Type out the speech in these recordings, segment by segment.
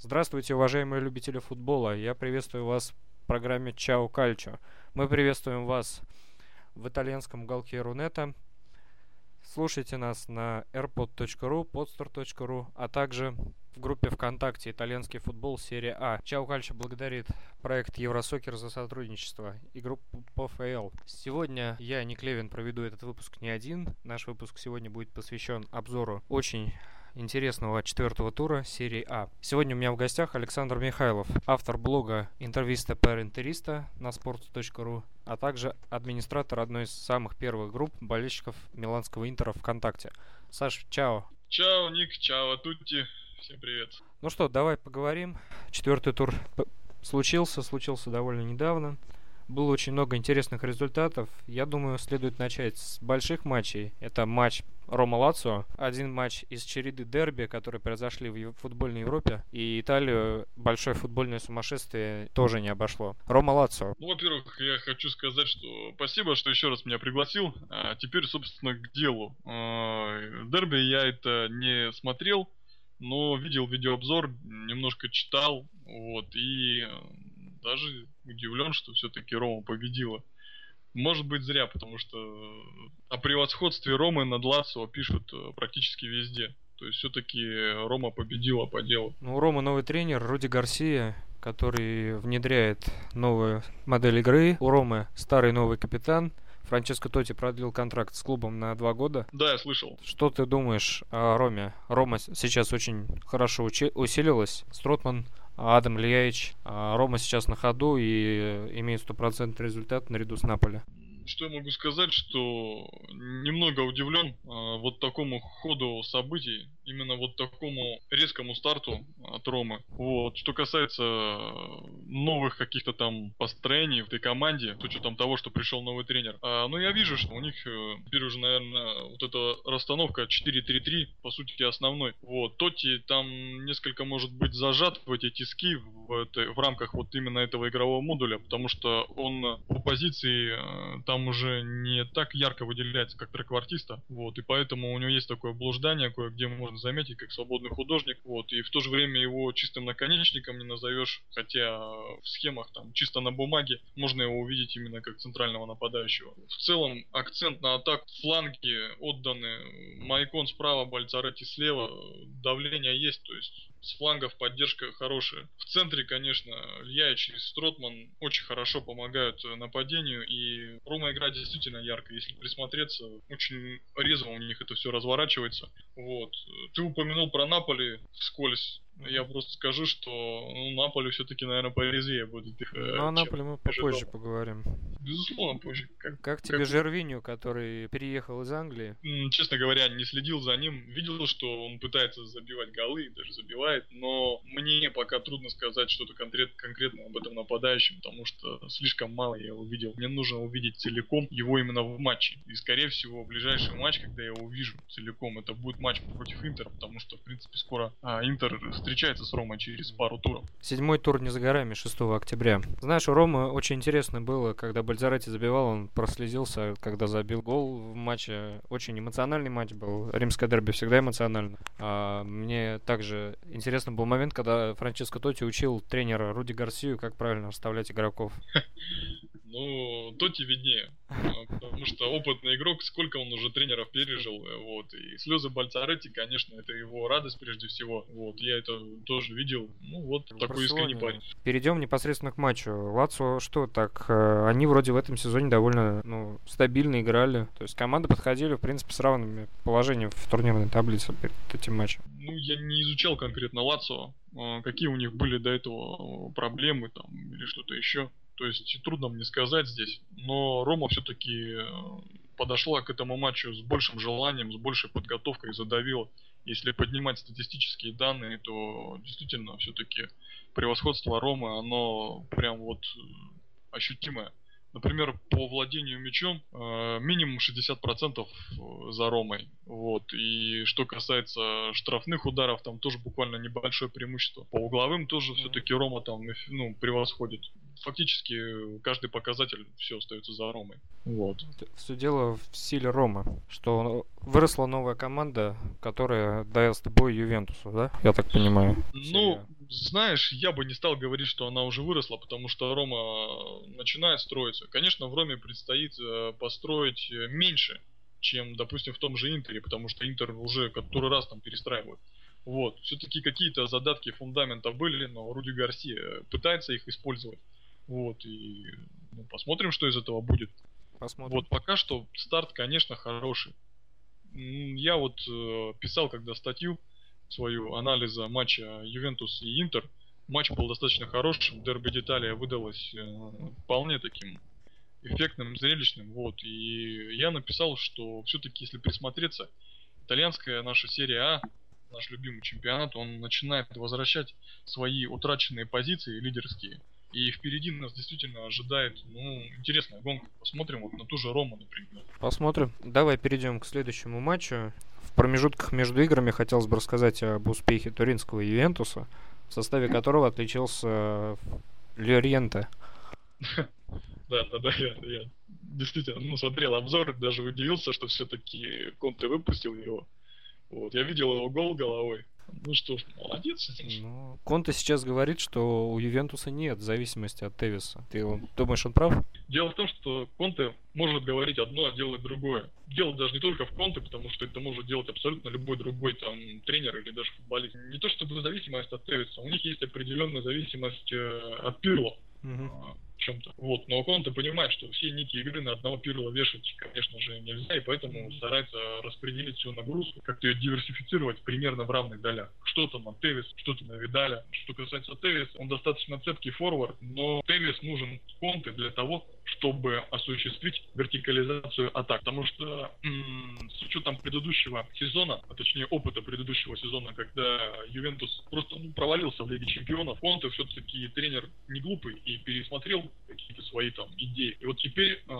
Здравствуйте, уважаемые любители футбола. Я приветствую вас в программе Чао Кальчо. Мы приветствуем вас в итальянском уголке Рунета. Слушайте нас на airpod.ru, podstar.ru, а также в группе ВКонтакте «Итальянский футбол. Серия А». Чао Кальчо благодарит проект Евросокер за сотрудничество и группу ПФЛ. Сегодня я, Ник Левин, проведу этот выпуск не один. Наш выпуск сегодня будет посвящен обзору очень интересного четвертого тура серии А. Сегодня у меня в гостях Александр Михайлов, автор блога «Интервиста per Интериста» на sports.ru, а также администратор одной из самых первых групп болельщиков Миланского Интера ВКонтакте. Саш, чао. Чао, Ник, чао, Тутти. Всем привет. Ну что, давай поговорим. Четвертый тур случился, случился довольно недавно. Было очень много интересных результатов. Я думаю, следует начать с больших матчей. Это матч Рома Лацио. Один матч из череды дерби, которые произошли в футбольной Европе. И Италию большое футбольное сумасшествие тоже не обошло. Рома Лацио. Ну, во-первых, я хочу сказать, что спасибо, что еще раз меня пригласил. А теперь, собственно, к делу. А, дерби я это не смотрел, но видел видеообзор, немножко читал, вот, и даже удивлен, что все-таки Рома победила. Может быть зря, потому что о превосходстве Ромы над Лацио пишут э, практически везде. То есть все-таки Рома победила по делу. Ну, у Ромы новый тренер Руди Гарсия, который внедряет новую модель игры. У Ромы старый новый капитан. Франческо Тоти продлил контракт с клубом на два года. Да, я слышал. Что ты думаешь о Роме? Рома сейчас очень хорошо усилилась. Стротман Адам Лияич. А Рома сейчас на ходу и имеет стопроцентный результат наряду с Наполи что я могу сказать, что немного удивлен э, вот такому ходу событий, именно вот такому резкому старту от Ромы. Вот. Что касается новых каких-то там построений в этой команде, с учетом того, что пришел новый тренер. А, ну, я вижу, что у них э, теперь уже, наверное, вот эта расстановка 4-3-3, по сути, основной. Вот. Тоти там несколько, может быть, зажат в эти тиски в, этой, в рамках вот именно этого игрового модуля, потому что он по позиции э, там уже не так ярко выделяется, как треквартиста, вот, и поэтому у него есть такое блуждание, кое-где можно заметить, как свободный художник, вот, и в то же время его чистым наконечником не назовешь, хотя в схемах там чисто на бумаге можно его увидеть именно как центрального нападающего. В целом акцент на атаку, фланги отданы, Майкон справа, Бальцаретти слева, давление есть, то есть с флангов поддержка хорошая. В центре, конечно, Льяич и Стротман очень хорошо помогают нападению, и Рома игра действительно яркая. Если присмотреться, очень резво у них это все разворачивается. Вот. Ты упомянул про Наполи вскользь. Я просто скажу, что ну, Наполе все-таки, наверное, порезвее будет их. Э, ну, о Наполе мы попозже поговорим. Безусловно, позже. Как, как тебе как... Жервиню, который переехал из Англии? Честно говоря, не следил за ним. Видел, что он пытается забивать голы, даже забивает, но мне пока трудно сказать что-то конкрет, конкретно об этом нападающем, потому что слишком мало я его видел. Мне нужно увидеть целиком его именно в матче. И, скорее всего, ближайший матч, когда я его увижу целиком, это будет матч против Интера, потому что, в принципе, скоро а, Интер встречается с Ромой через пару туров. Седьмой тур не за горами, 6 октября. Знаешь, у Ромы очень интересно было, когда Бальзарати забивал, он прослезился, когда забил гол в матче. Очень эмоциональный матч был. Римское дерби всегда эмоционально. А мне также интересно был момент, когда Франческо Тоти учил тренера Руди Гарсию, как правильно расставлять игроков. Ну, Тоти виднее. А, потому что опытный игрок, сколько он уже тренеров пережил, э, вот. И слезы Бальцаретти, конечно, это его радость прежде всего. Вот, я это тоже видел. Ну, вот ну, такой искренний парень. Перейдем непосредственно к матчу. Лацо что так? Э, они вроде в этом сезоне довольно ну, стабильно играли. То есть команды подходили, в принципе, с равными положением в турнирной таблице перед этим матчем. Ну, я не изучал конкретно Лацо. А, какие у них были до этого проблемы там или что-то еще. То есть трудно мне сказать здесь. Но Рома все-таки э, подошла к этому матчу с большим желанием, с большей подготовкой, задавила. Если поднимать статистические данные, то действительно все-таки превосходство Ромы, оно прям вот э, ощутимое. Например, по владению мячом э, минимум 60% э, за Ромой. Вот. И что касается штрафных ударов, там тоже буквально небольшое преимущество. По угловым тоже все-таки Рома там ну, превосходит. Фактически каждый показатель все остается за Ромой. Вот. Все дело в силе Рома, что выросла новая команда, которая даст бой Ювентусу, да? Я так понимаю. Ну, знаешь, я бы не стал говорить, что она уже выросла, потому что Рома начинает строиться. Конечно, в Роме предстоит э, построить э, меньше, чем, допустим, в том же Интере, потому что Интер уже который раз там перестраивает. Вот. Все-таки какие-то задатки фундаментов были, но Руди Гарсия пытается их использовать. Вот. И ну, посмотрим, что из этого будет. Посмотрим. Вот пока что старт, конечно, хороший. Я вот э, писал когда статью свою анализа матча Ювентус и Интер. Матч был достаточно хорошим, дерби Деталия выдалось э, вполне таким эффектным, зрелищным. Вот. И я написал, что все-таки, если присмотреться, итальянская наша серия А, наш любимый чемпионат, он начинает возвращать свои утраченные позиции лидерские. И впереди нас действительно ожидает, ну, интересная гонка. Посмотрим вот на ту же Рому, например. Посмотрим. Давай перейдем к следующему матчу. В промежутках между играми хотелось бы рассказать об успехе туринского Ювентуса, в составе которого отличился Льориенте. Да, да, да, я, я действительно ну, смотрел обзор, даже удивился, что все-таки Конте выпустил его. Вот, я видел его гол головой. Ну что ж, молодец. Ну, Конте сейчас говорит, что у Ювентуса нет зависимости от Тевиса. Ты думаешь, он прав? Дело в том, что Конте может говорить одно, а делать другое. Дело даже не только в Конте, потому что это может делать абсолютно любой другой там тренер или даже футболист. Не то чтобы зависимость от Тевиса, у них есть определенная зависимость э, от Пирло. Угу чем-то. Вот. Но Конте понимает, что все нити игры на одного Пирла вешать, конечно же, нельзя, и поэтому старается распределить всю нагрузку, как-то ее диверсифицировать примерно в равных долях. Что-то на Тевис, что-то на Видаля. Что касается Тевис, он достаточно цепкий форвард, но Тевис нужен Конте для того, чтобы осуществить вертикализацию атак. Потому что м- с учетом предыдущего сезона, а точнее опыта предыдущего сезона, когда Ювентус просто ну, провалился в Лиге Чемпионов, Конте все-таки тренер не глупый и пересмотрел какие-то свои там идеи. И вот теперь э,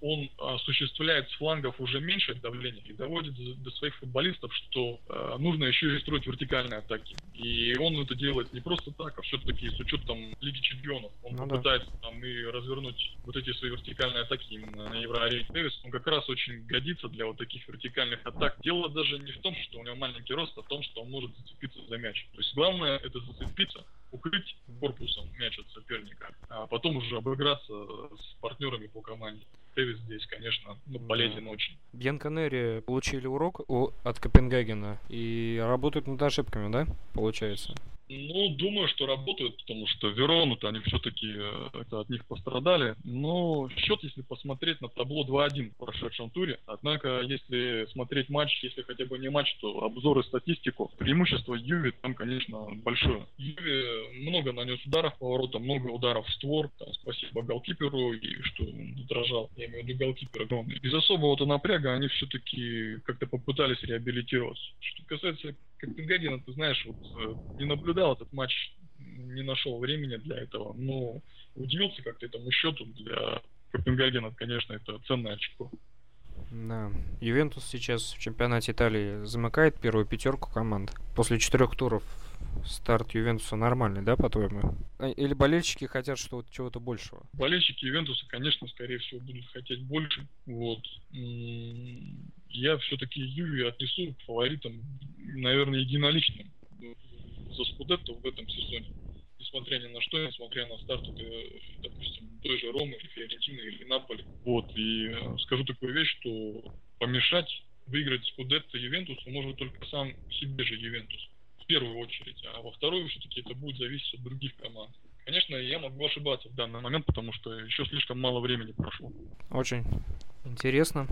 он осуществляет с флангов уже меньше давления и доводит до, до своих футболистов, что э, нужно еще и строить вертикальные атаки. И он это делает не просто так, а все-таки с учетом Лиги Чемпионов. Он ну, пытается да. там и развернуть вот эти свои вертикальные атаки именно на Евроарене. Дэвис, он как раз очень годится для вот таких вертикальных атак. Дело даже не в том, что у него маленький рост, а в том, что он может зацепиться за мяч. То есть главное это зацепиться, укрыть корпусом мяч от соперника, а потом уже обыграться с партнерами по команде. Дэвис здесь, конечно, ну, полезен да. очень. Бьянконери получили урок от Копенгагена и работают над ошибками, да, получается? Ну, думаю, что работают, потому что Верону-то они все-таки э, от них пострадали. Но счет, если посмотреть на табло 2-1 в прошедшем туре. Однако, если смотреть матч, если хотя бы не матч, то обзор и статистику, преимущество Юви там, конечно, большое. Юви много нанес ударов по воротам, много ударов в створ. Там, спасибо голкиперу, и что он дрожал. Я имею в виду голкипер огромный. Без особого-то напряга они все-таки как-то попытались реабилитироваться. Что касается Копенгагена, ты знаешь, вот э, не наблюдал этот матч, не нашел времени для этого, но удивился как-то этому счету. Для Копенгагена, конечно, это ценное очко. Да. Ювентус сейчас в чемпионате Италии замыкает первую пятерку команд. После четырех туров старт Ювентуса нормальный, да, по-твоему? А, или болельщики хотят что чего-то большего? Болельщики Ювентуса, конечно, скорее всего, будут хотеть больше. Вот. Я все-таки Юви отнесу к фаворитам, наверное, единоличным за Скудетто в этом сезоне. Несмотря ни на что, несмотря на старт, допустим, той же Ромы, или Фиорентины, или Наполи. Вот, и э, скажу такую вещь, что помешать выиграть Скудетто Ювентусу может только сам себе же Ювентус в первую очередь, а во вторую все-таки это будет зависеть от других команд. Конечно, я могу ошибаться в данный момент, потому что еще слишком мало времени прошло. Очень интересно.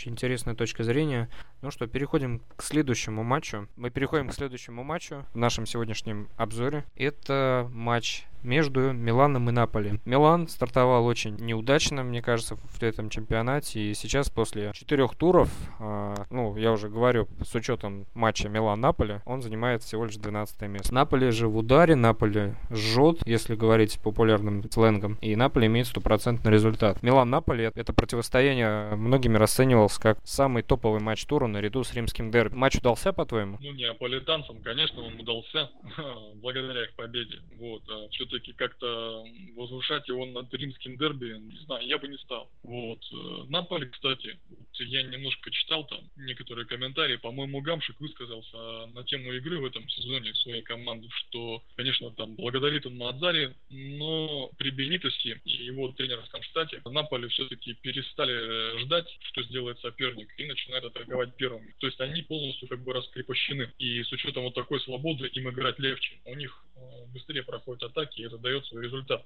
Очень интересная точка зрения. Ну что, переходим к следующему матчу. Мы переходим к следующему матчу в нашем сегодняшнем обзоре. Это матч между Миланом и Наполи. Милан стартовал очень неудачно, мне кажется, в этом чемпионате. И сейчас после четырех туров, э, ну, я уже говорю, с учетом матча Милан-Наполи, он занимает всего лишь 12 место. Наполи же в ударе, Наполи жжет, если говорить популярным сленгом. И Наполи имеет стопроцентный результат. Милан-Наполи это противостояние многими расценивалось как самый топовый матч тура наряду с римским дерби. Матч удался, по-твоему? Ну, неаполитанцам, конечно, он удался благодаря их победе. Вот. А все-таки как-то возвышать его над римским дерби, не знаю, я бы не стал. Вот. Э, Наполи, кстати, я немножко читал там некоторые комментарии. По-моему, Гамшик высказался на тему игры в этом сезоне своей команды, что, конечно, там благодарит он Мадзари, но при Бенитосе и его тренерском штате Наполе все-таки перестали э, ждать, что сделает соперник, и начинают атаковать первыми. То есть они полностью как бы раскрепощены. И с учетом вот такой свободы им играть легче. У них э, быстрее проходят атаки, и это дает свой результат.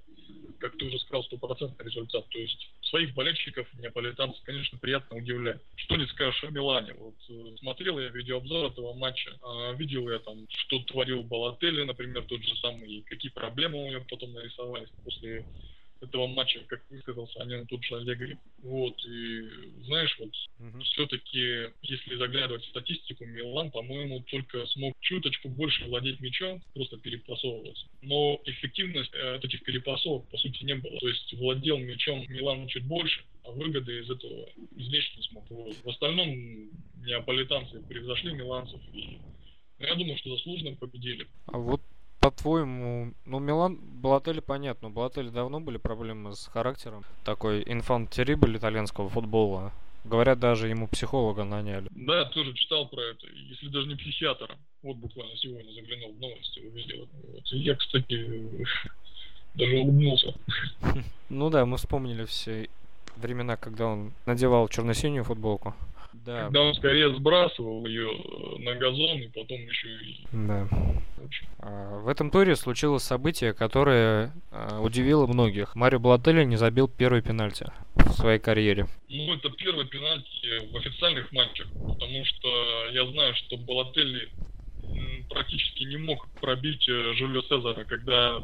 Как ты уже сказал, стопроцентный результат. То есть своих болельщиков неаполитанцев, конечно, приятно удивляет. Что не скажешь о Милане. Вот э, смотрел я видеообзор этого матча, э, видел я там, что творил Балатели, например, тот же самый, и какие проблемы у него потом нарисовались после этого матча, как высказался Амен тут же Аллегри. Вот, и знаешь, вот угу. все-таки, если заглядывать в статистику, Милан, по-моему, только смог чуточку больше владеть мячом, просто перепасовываться. Но эффективность э, от этих перепасовок, по сути, не было. То есть владел мячом Милан чуть больше, а выгоды из этого извлечь не смог. Вот. В остальном неаполитанцы превзошли миланцев и я думаю, что заслуженно победили. А вот по-твоему, ну, Милан, Балатели понятно, у Балатели давно были проблемы с характером. Такой инфант террибль итальянского футбола. Говорят, даже ему психолога наняли. Да, я тоже читал про это, если даже не психиатра. Вот буквально сегодня заглянул в новости, увидел. Вот. Я, кстати, даже улыбнулся. Ну да, мы вспомнили все времена, когда он надевал черно-синюю футболку. Да. Когда он скорее сбрасывал ее э, на газон и потом еще и... Да. А, в этом туре случилось событие, которое а, удивило многих. Марио Блателли не забил первый пенальти в своей карьере. Ну, это первый пенальти в официальных матчах, потому что я знаю, что Балателли практически не мог пробить э, Жюльо Сезара, когда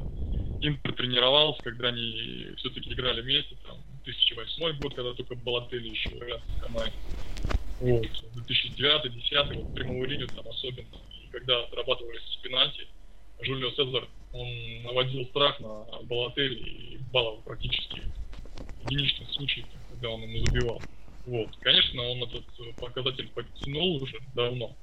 Интер тренировался, когда они все-таки играли вместе, там, 2008 год, когда только Балатели еще играл в команде. Вот, 2009-2010, вот прямую линию там особенно. И когда отрабатывались пенальти, Жульо Сезар, он наводил страх на Балатели и баллов практически единичный случай, когда он ему забивал. Вот. Конечно, он этот показатель подтянул уже давно.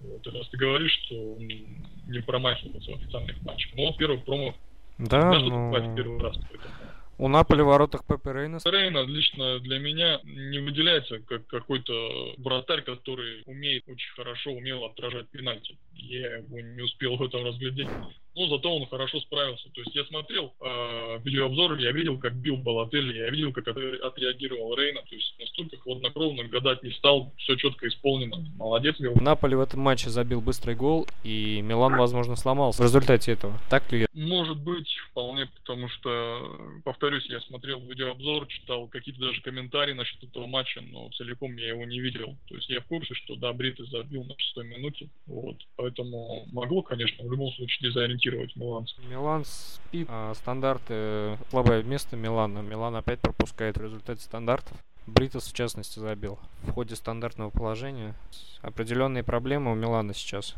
Вот. Раз ты говоришь, что он не промахивался в официальных матчах. Но первый промах да, но... первый раз. Поэтому у Наполи в воротах Пепе Рейна. Рейна лично для меня не выделяется как какой-то вратарь, который умеет очень хорошо, умело отражать пенальти. Я его не успел в этом разглядеть. Но зато он хорошо справился. То есть я смотрел э, видеообзор, я видел, как бил Балателли, я видел, как отреагировал Рейна. То есть настолько хладнокровно гадать не стал, все четко исполнено. Молодец, Мил. Наполи в этом матче забил быстрый гол, и Милан, возможно, сломался в результате этого. Так ли? Может быть, вполне, потому что, повторюсь, я смотрел видеообзор, читал какие-то даже комментарии насчет этого матча, но целиком я его не видел. То есть я в курсе, что да, Бриты забил на шестой минуте. Вот. Поэтому могло, конечно, в любом случае дезориентировать Милан. Милан спит. А, стандарты. Слабое место Милана. Милан опять пропускает в результате стандартов. Бритос, в частности, забил. В ходе стандартного положения определенные проблемы у Милана сейчас.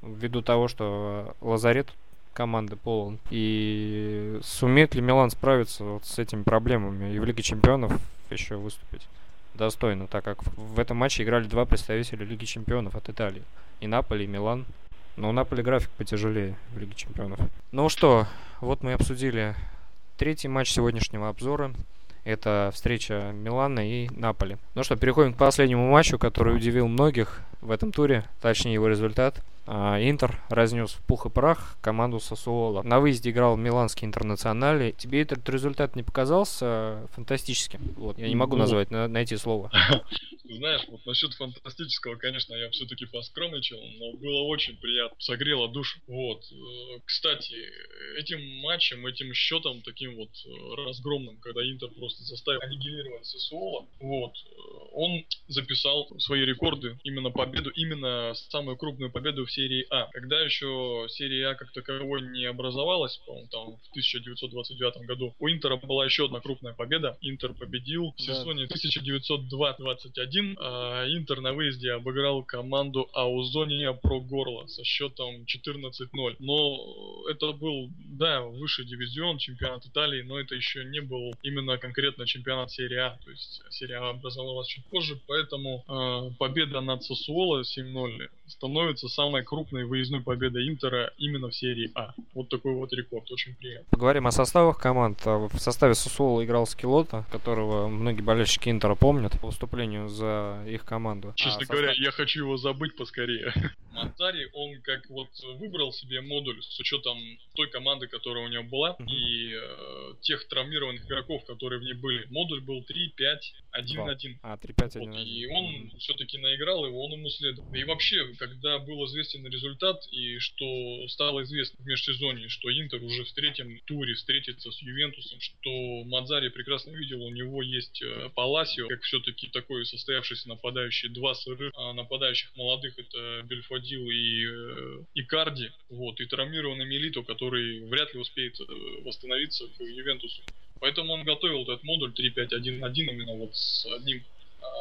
Ввиду того, что лазарет команды полон. И сумеет ли Милан справиться вот с этими проблемами и в Лиге Чемпионов еще выступить достойно, так как в этом матче играли два представителя Лиги Чемпионов от Италии. И Наполи, и Милан. Но у Наполи график потяжелее в Лиге Чемпионов. Ну что, вот мы обсудили третий матч сегодняшнего обзора. Это встреча Милана и Наполи. Ну что, переходим к последнему матчу, который удивил многих в этом туре, точнее его результат – Интер разнес в пух и прах команду Сосуола. На выезде играл Миланский интернационале. Тебе этот результат не показался фантастическим? Вот, я не могу ну, назвать, найти слово. Знаешь, вот насчет фантастического, конечно, я все-таки поскромничал, но было очень приятно, согрело душу. Вот. Э, кстати, этим матчем, этим счетом таким вот э, разгромным, когда Интер просто заставил аннигилировать Сосуола, вот, э, он записал свои рекорды, именно победу, именно самую крупную победу в серии А. Когда еще серия А как таковой не образовалась, по-моему, там в 1929 году, у Интера была еще одна крупная победа. Интер победил в сезоне 1902-21. А Интер на выезде обыграл команду Аузония Про Горло со счетом 14-0. Но это был, да, высший дивизион, чемпионат Италии, но это еще не был именно конкретно чемпионат серии А. То есть серия А образовалась чуть позже, поэтому э, победа над Сосуоло 7-0 становится самой крупной выездной победой Интера именно в серии А. Вот такой вот рекорд, очень приятно. Поговорим о составах команд. А в составе Сусуола играл Скилота, которого многие болельщики Интера помнят по выступлению за их команду. Честно а говоря, состав... я хочу его забыть поскорее. Мантари, он как вот выбрал себе модуль с учетом той команды, которая у него была, и э, тех травмированных игроков, которые в ней были. Модуль был 3, 5, 1, 1. А, 3, 5, 1, вот, И он все-таки наиграл его, он ему следовал. И вообще, когда был известен результат, и что стало известно в межсезонье, что Интер уже в третьем туре встретится с Ювентусом, что Мадзари прекрасно видел, у него есть э, Паласио, как все-таки такой состоявшийся нападающий, два сырых а нападающих молодых, это Бельфодил и э, Икарди, вот, и травмированный Милито, который вряд ли успеет э, восстановиться к Ювентусу. Поэтому он готовил этот модуль 3-5-1-1 именно вот с одним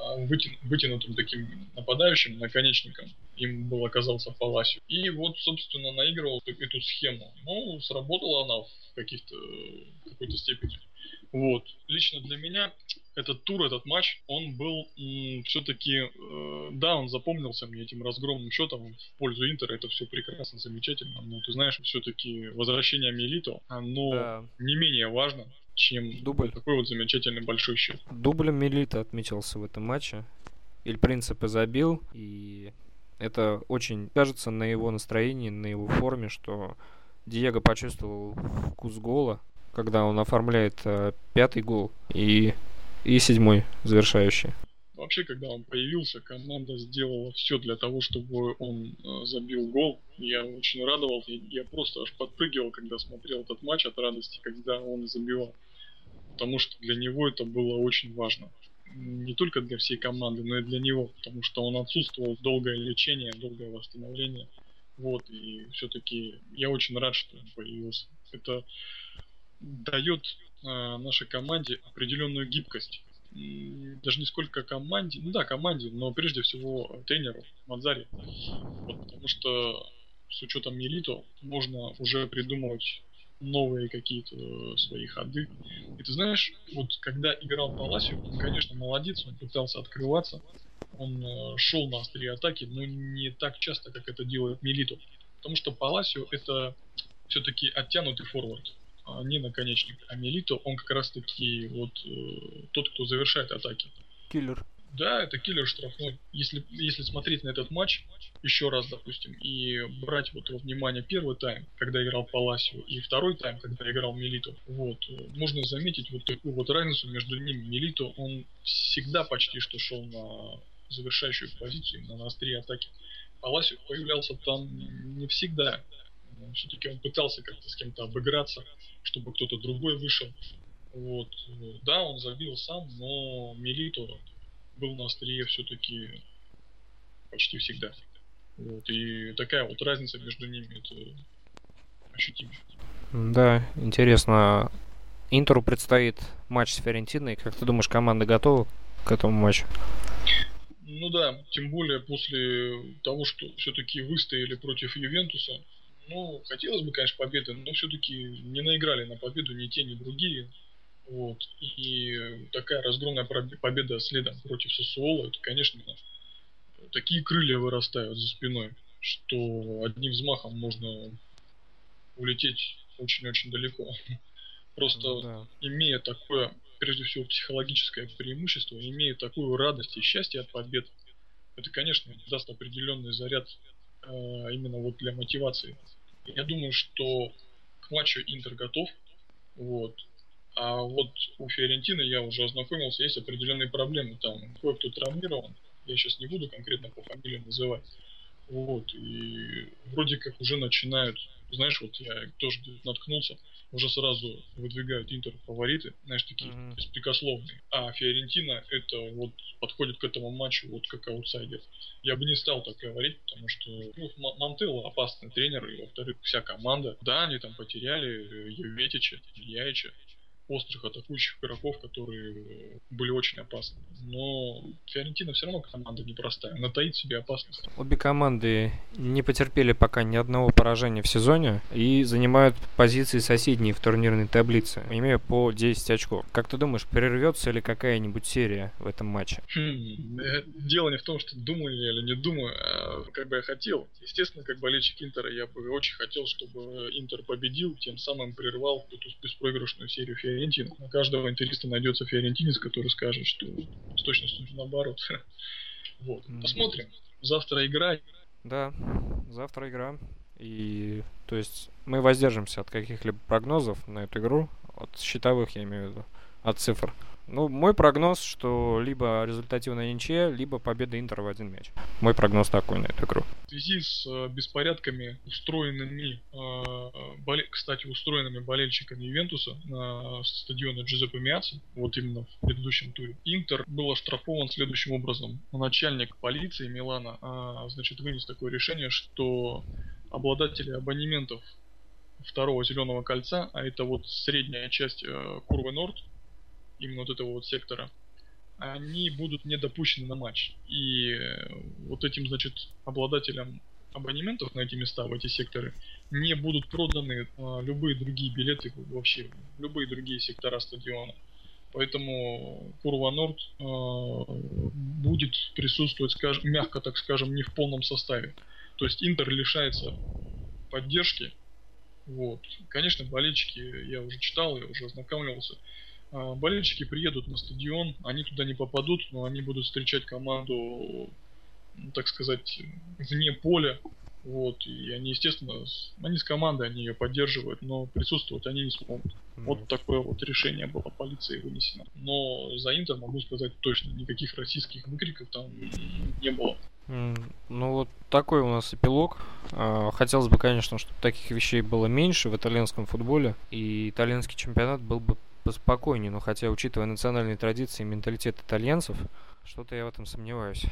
а, вытянутым таким нападающим наконечником. Им был оказался Паласио. И вот, собственно, наигрывал эту схему. Ну, сработала она в каких-то какой-то степени. Вот. Лично для меня этот тур, этот матч, он был все-таки, э, да, он запомнился мне этим разгромным счетом в пользу Интера. Это все прекрасно, замечательно. Но ты знаешь, все-таки возвращение Мелито, оно да. не менее важно, чем Дубль. такой вот замечательный большой счет. Дублем Мелита отметился в этом матче. Иль Принципе забил, и это очень кажется на его настроении, на его форме, что Диего почувствовал вкус гола, когда он оформляет э, пятый гол и, и седьмой завершающий. Вообще, когда он появился, команда сделала все для того, чтобы он э, забил гол. Я очень радовался, я просто аж подпрыгивал, когда смотрел этот матч от радости, когда он забивал потому что для него это было очень важно. Не только для всей команды, но и для него, потому что он отсутствовал долгое лечение, долгое восстановление. Вот, и все-таки я очень рад, что он появился. Это дает э, нашей команде определенную гибкость. Даже не сколько команде, ну да, команде, но прежде всего тренеру Мадзари. Вот, потому что с учетом Мелито можно уже придумывать новые какие-то э, свои ходы. И ты знаешь, вот когда играл Паласио, он, конечно, молодец, он пытался открываться, он э, шел на острие атаки, но не так часто, как это делает Милито. Потому что Паласио это все-таки оттянутый форвард, а не наконечник. А Милито, он как раз таки вот э, тот, кто завершает атаки. Киллер. Да, это киллер штрафной. Если, если смотреть на этот матч еще раз, допустим, и брать вот во внимание первый тайм, когда играл Паласио, и второй тайм, когда играл Милито, вот, можно заметить вот такую вот разницу между ними. Милито, он всегда почти что шел на завершающую позицию, на острие атаки. Паласио появлялся там не всегда. Все-таки он пытался как-то с кем-то обыграться, чтобы кто-то другой вышел. Вот. Да, он забил сам, но Милито был на острие все-таки почти всегда. Вот, и такая вот разница между ними, это ощутимо. Да, интересно. Интеру предстоит матч с Фиорентиной. Как ты думаешь, команда готова к этому матчу? Ну да, тем более после того, что все-таки выстояли против Ювентуса. Ну, хотелось бы, конечно, победы, но все-таки не наиграли на победу ни те, ни другие. Вот. И такая разгромная победа следом против Сосуола, это, конечно, такие крылья вырастают за спиной, что одним взмахом можно улететь очень-очень далеко. Просто ну, да. имея такое, прежде всего, психологическое преимущество, имея такую радость и счастье от побед, это, конечно, даст определенный заряд э, именно вот для мотивации. Я думаю, что к матчу Интер готов. Вот. А вот у Фиорентины я уже ознакомился, есть определенные проблемы. Там кое-кто травмирован. Я сейчас не буду конкретно по фамилии называть. Вот, и вроде как уже начинают, знаешь, вот я тоже наткнулся, уже сразу выдвигают Интер фавориты, знаешь, такие mm-hmm. беспрекословные. А Фиорентина это вот подходит к этому матчу вот как аутсайдер. Я бы не стал так говорить, потому что ну, Мантелло опасный тренер, и во-вторых, вся команда. Да, они там потеряли Юветича, Яича, острых атакующих игроков, которые были очень опасны. Но Фиорентина все равно команда непростая, она таит в себе опасность. Обе команды не потерпели пока ни одного поражения в сезоне и занимают позиции соседние в турнирной таблице, имея по 10 очков. Как ты думаешь, прервется ли какая-нибудь серия в этом матче? Хм, э, дело не в том, что думаю я или не думаю, а как бы я хотел. Естественно, как болельщик Интера, я бы очень хотел, чтобы Интер победил, тем самым прервал эту беспроигрышную серию Фиорентины. На каждого интереса найдется фиорентинец, который скажет, что с точностью наоборот. Вот. Посмотрим. Завтра игра. Да, завтра игра. И то есть мы воздержимся от каких-либо прогнозов на эту игру, от счетовых, я имею в виду, от цифр. Ну, мой прогноз, что либо результативная ничья, либо победа Интера в один мяч. Мой прогноз такой на эту игру. В связи с э, беспорядками, устроенными, э, боле... кстати, устроенными болельщиками Ювентуса на стадионе Джузеппе Миаци, вот именно в предыдущем туре, Интер был оштрафован следующим образом. Начальник полиции Милана, э, значит, вынес такое решение, что обладатели абонементов второго зеленого кольца, а это вот средняя часть э, курвы Норд, именно вот этого вот сектора, они будут не допущены на матч. И э, вот этим, значит, обладателям абонементов на эти места, в эти секторы, не будут проданы а, любые другие билеты вообще, любые другие сектора стадиона. Поэтому Курва Норд а, будет присутствовать, скажем, мягко так скажем, не в полном составе. То есть Интер лишается поддержки. Вот. Конечно, болельщики, я уже читал, я уже ознакомливался, болельщики приедут на стадион, они туда не попадут, но они будут встречать команду, ну, так сказать, вне поля. Вот, и они, естественно, они с командой, они ее поддерживают, но присутствовать они не смогут. Mm. Вот такое вот решение было полиции вынесено. Но за Интер могу сказать точно, никаких российских выкриков там не было. Ну вот такой у нас эпилог. А, хотелось бы, конечно, чтобы таких вещей было меньше в итальянском футболе, и итальянский чемпионат был бы поспокойнее, но хотя, учитывая национальные традиции и менталитет итальянцев, что-то я в этом сомневаюсь.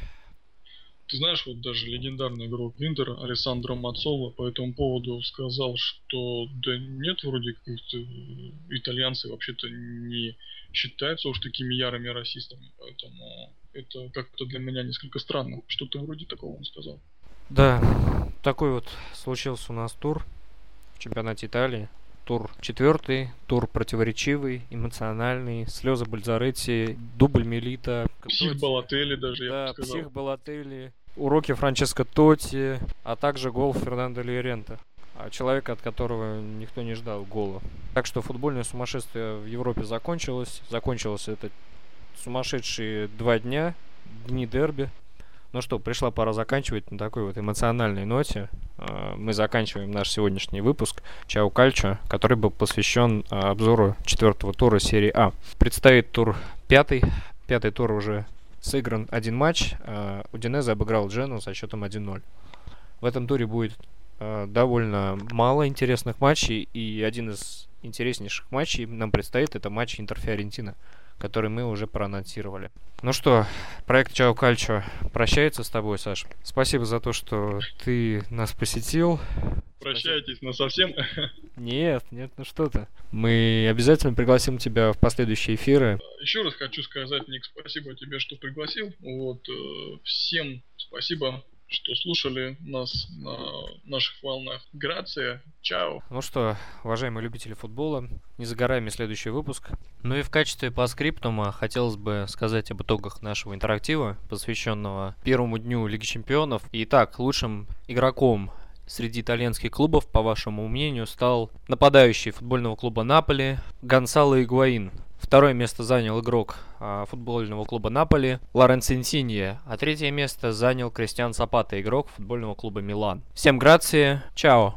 Ты знаешь, вот даже легендарный игрок Винтер Александро Мацола по этому поводу сказал, что да нет, вроде каких-то итальянцы вообще-то не считаются уж такими ярыми расистами, поэтому это как-то для меня несколько странно. Что-то вроде такого он сказал. Да, такой вот случился у нас тур в чемпионате Италии тур четвертый, тур противоречивый, эмоциональный, слезы Бальзаретти, дубль Мелита. Псих Балатели даже, да, я бы сказал. псих Балатели, уроки Франческо Тоти, а также гол Фернандо Лиорента. А человека, от которого никто не ждал гола. Так что футбольное сумасшествие в Европе закончилось. Закончилось это сумасшедшие два дня, дни дерби. Ну что, пришла пора заканчивать на такой вот эмоциональной ноте. А, мы заканчиваем наш сегодняшний выпуск Чао Кальчо, который был посвящен а, обзору четвертого тура серии А. Предстоит тур пятый. Пятый тур уже сыгран один матч. А, Удинезе обыграл Джену со счетом 1-0. В этом туре будет довольно мало интересных матчей, и один из интереснейших матчей нам предстоит это матч Интер-Фиорентина который мы уже проанонсировали. Ну что, проект Чао Кальчо прощается с тобой, Саш. Спасибо за то, что ты нас посетил. Прощайтесь, но совсем. Нет, нет, ну что ты. Мы обязательно пригласим тебя в последующие эфиры. Еще раз хочу сказать, Ник, спасибо тебе, что пригласил. Вот, э, всем спасибо что слушали нас на наших волнах. Грация, чао. Ну что, уважаемые любители футбола, не загораем следующий выпуск. Ну и в качестве по скриптума хотелось бы сказать об итогах нашего интерактива, посвященного первому дню Лиги Чемпионов. Итак, лучшим игроком среди итальянских клубов, по вашему мнению, стал нападающий футбольного клуба Наполи Гонсало Игуаин. Второе место занял игрок а, футбольного клуба Наполи Лоренцо Инсинье, а третье место занял Кристиан Сапата, игрок футбольного клуба Милан. Всем грации, чао!